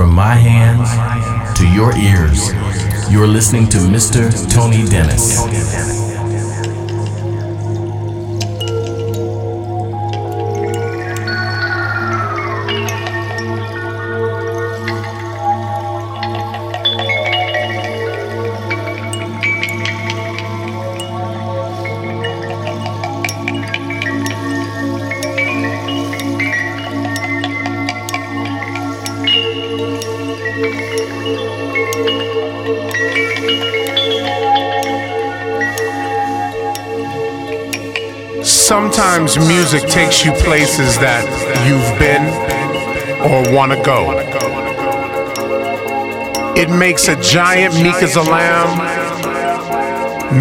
From my hands to your ears, you're listening to Mr. Tony Dennis. Music takes you places that you've been or want to go. It makes a giant meek as a lamb,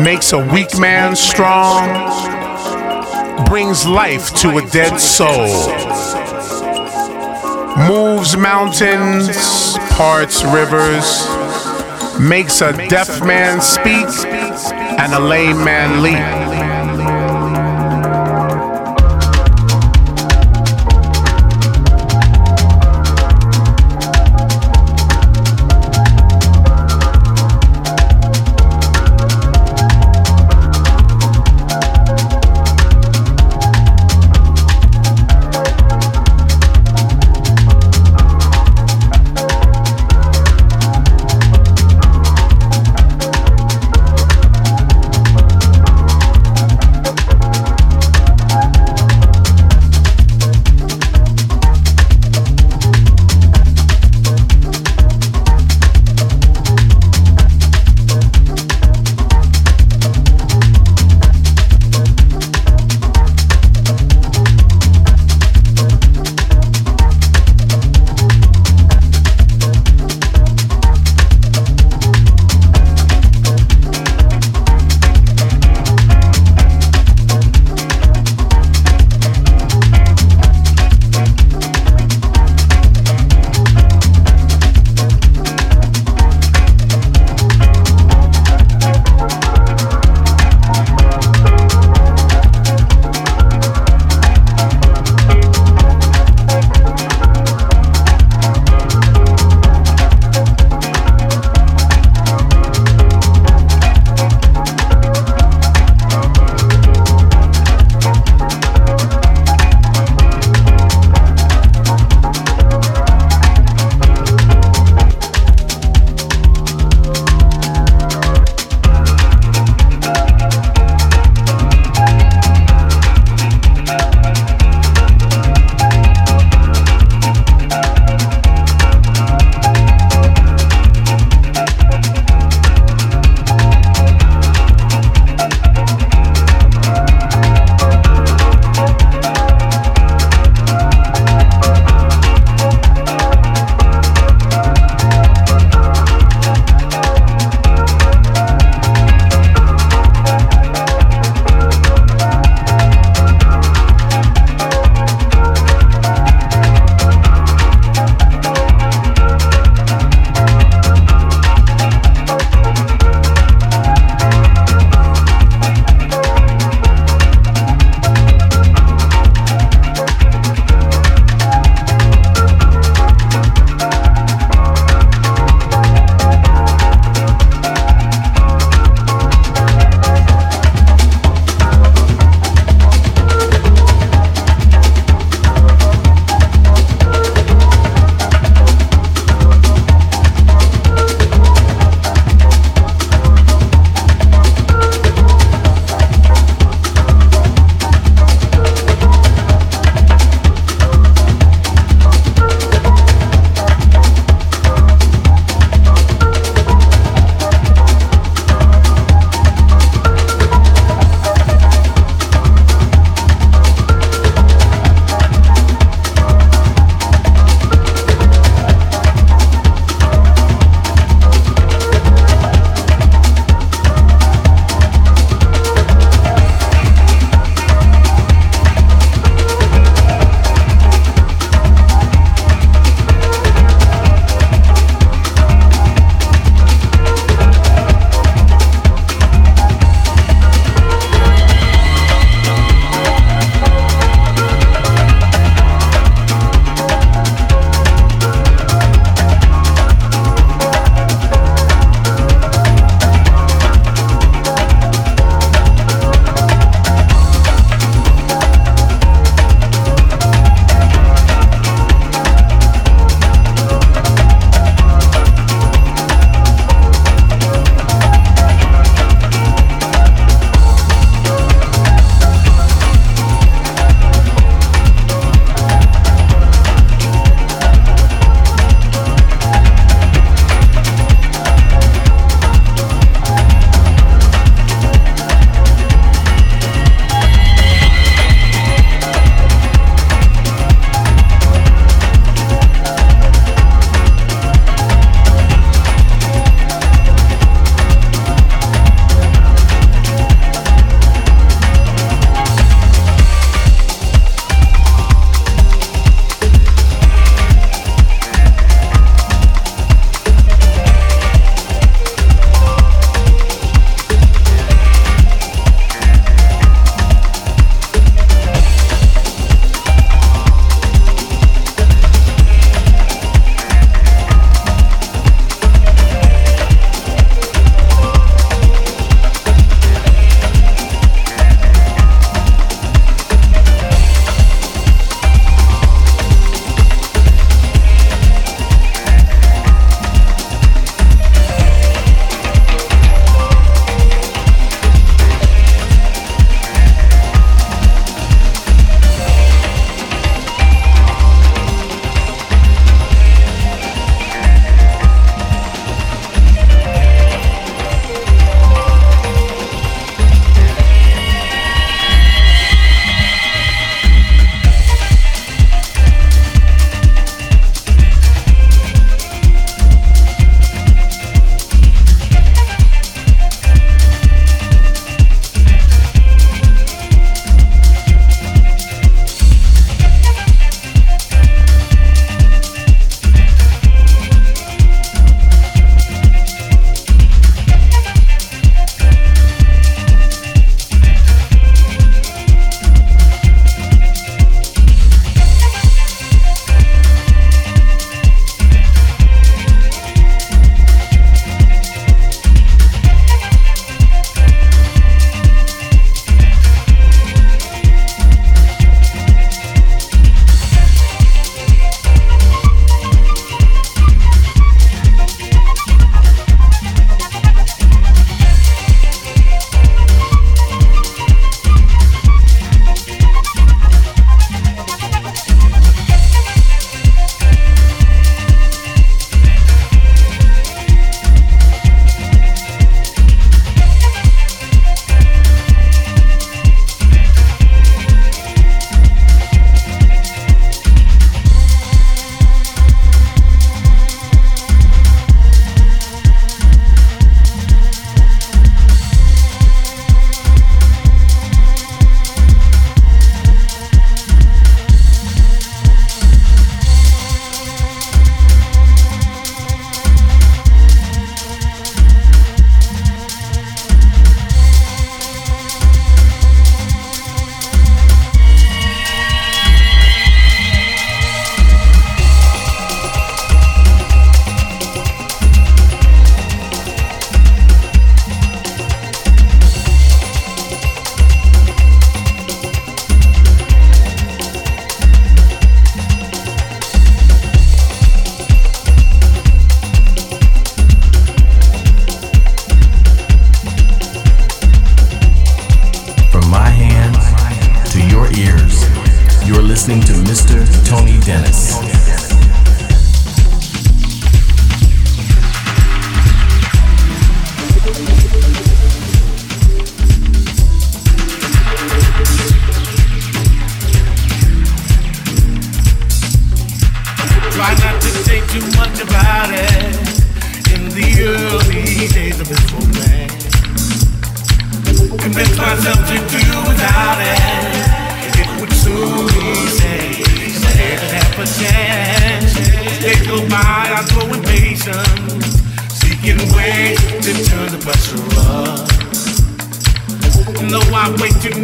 makes a weak man strong, brings life to a dead soul, moves mountains, parts rivers, makes a deaf man speak and a lame man leap.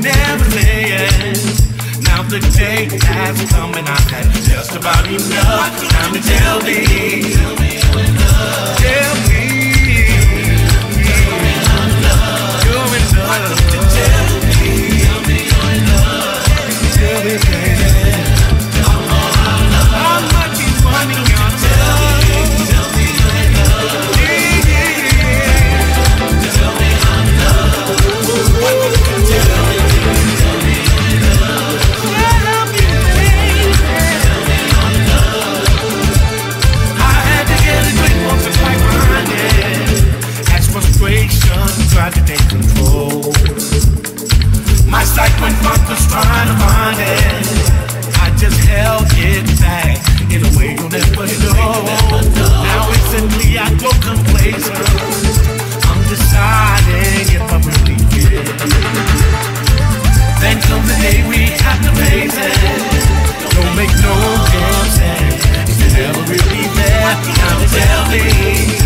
Never it. Now the day has come and I've had just about enough time to tell me. Tell me. Tell me. You're in love. Tell me, baby. How went trying to find it. I just held it back in a way you'll never know. Now instantly I go complacent. I'm deciding if I really comes the day we. Don't make no sense. Is it ever really there? Tell me.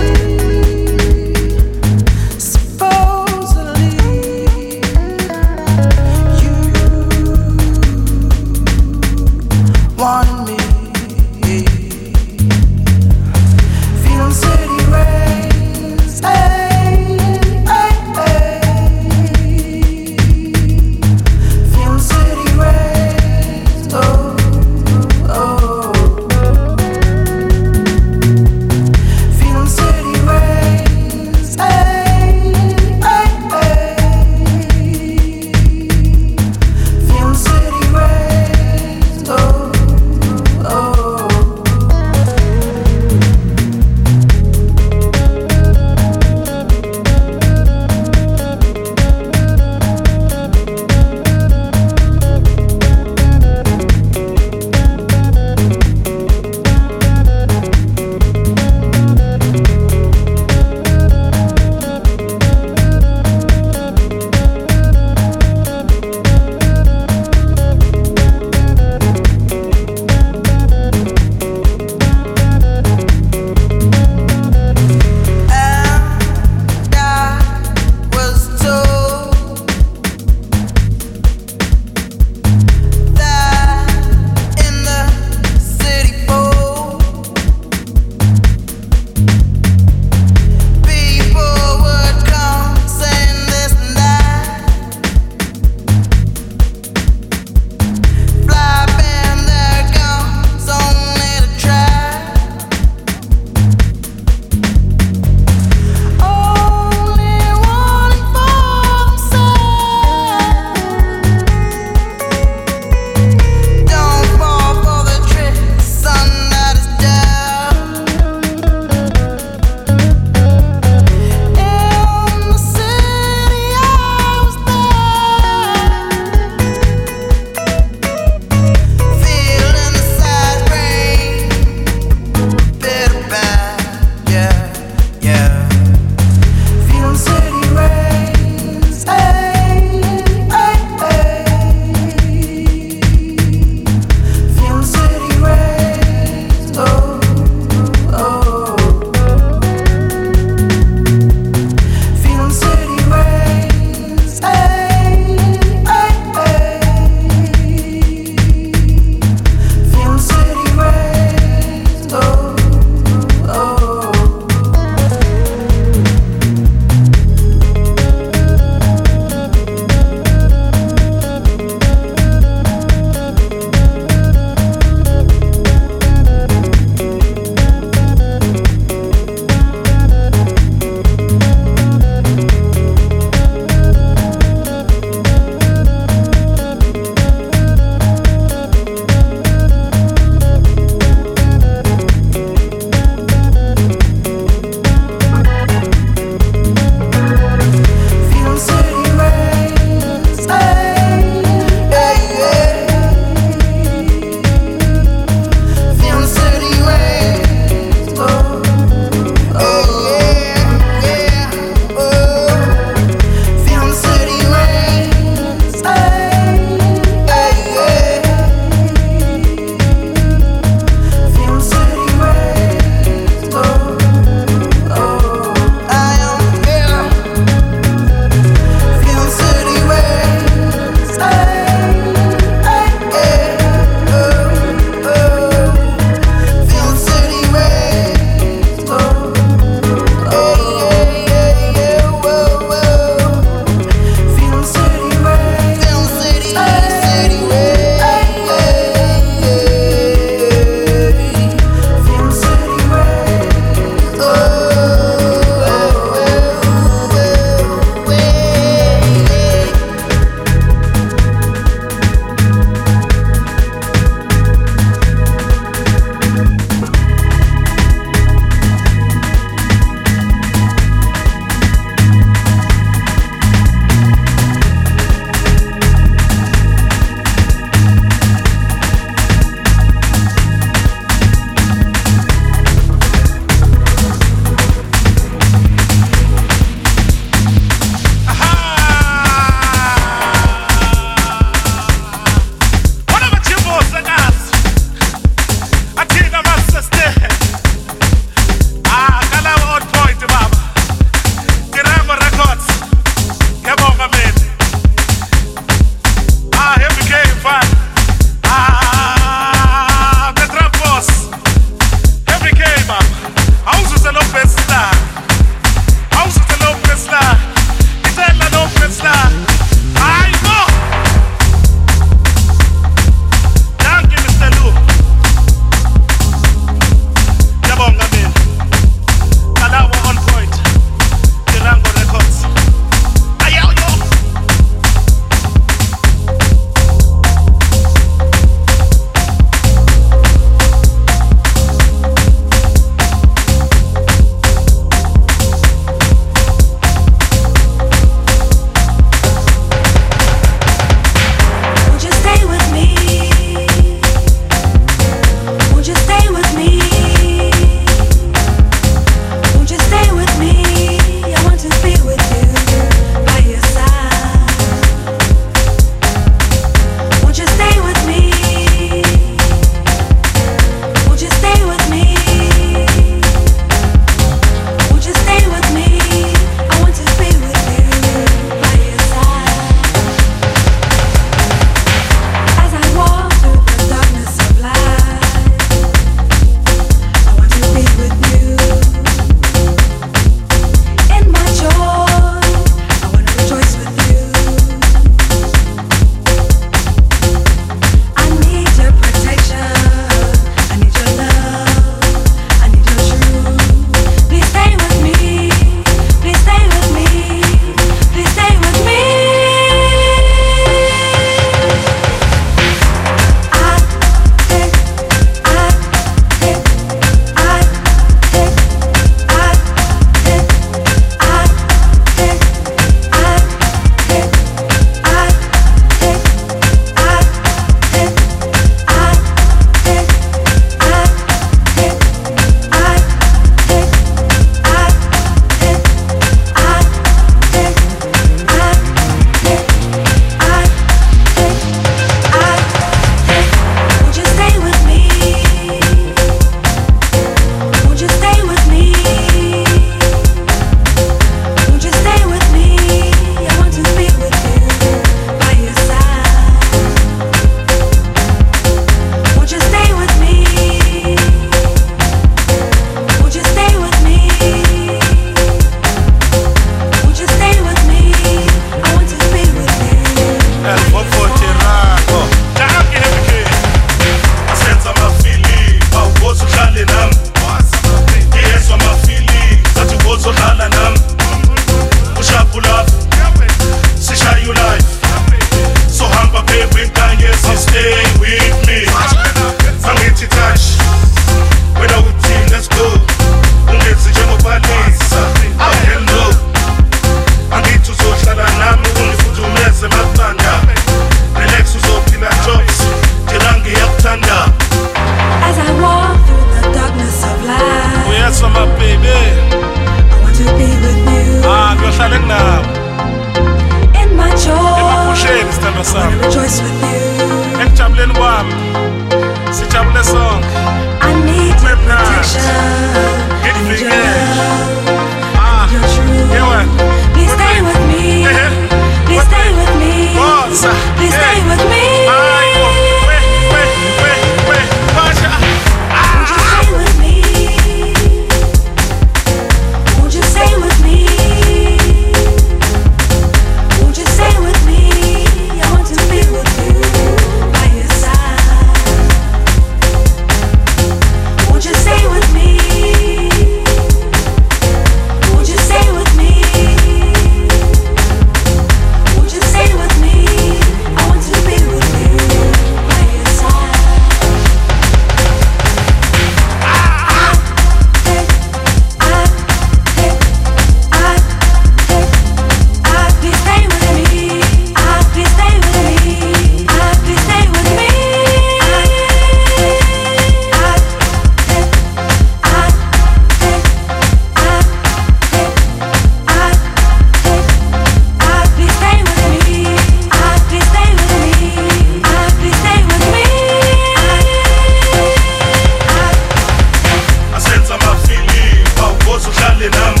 Bawukoza udlale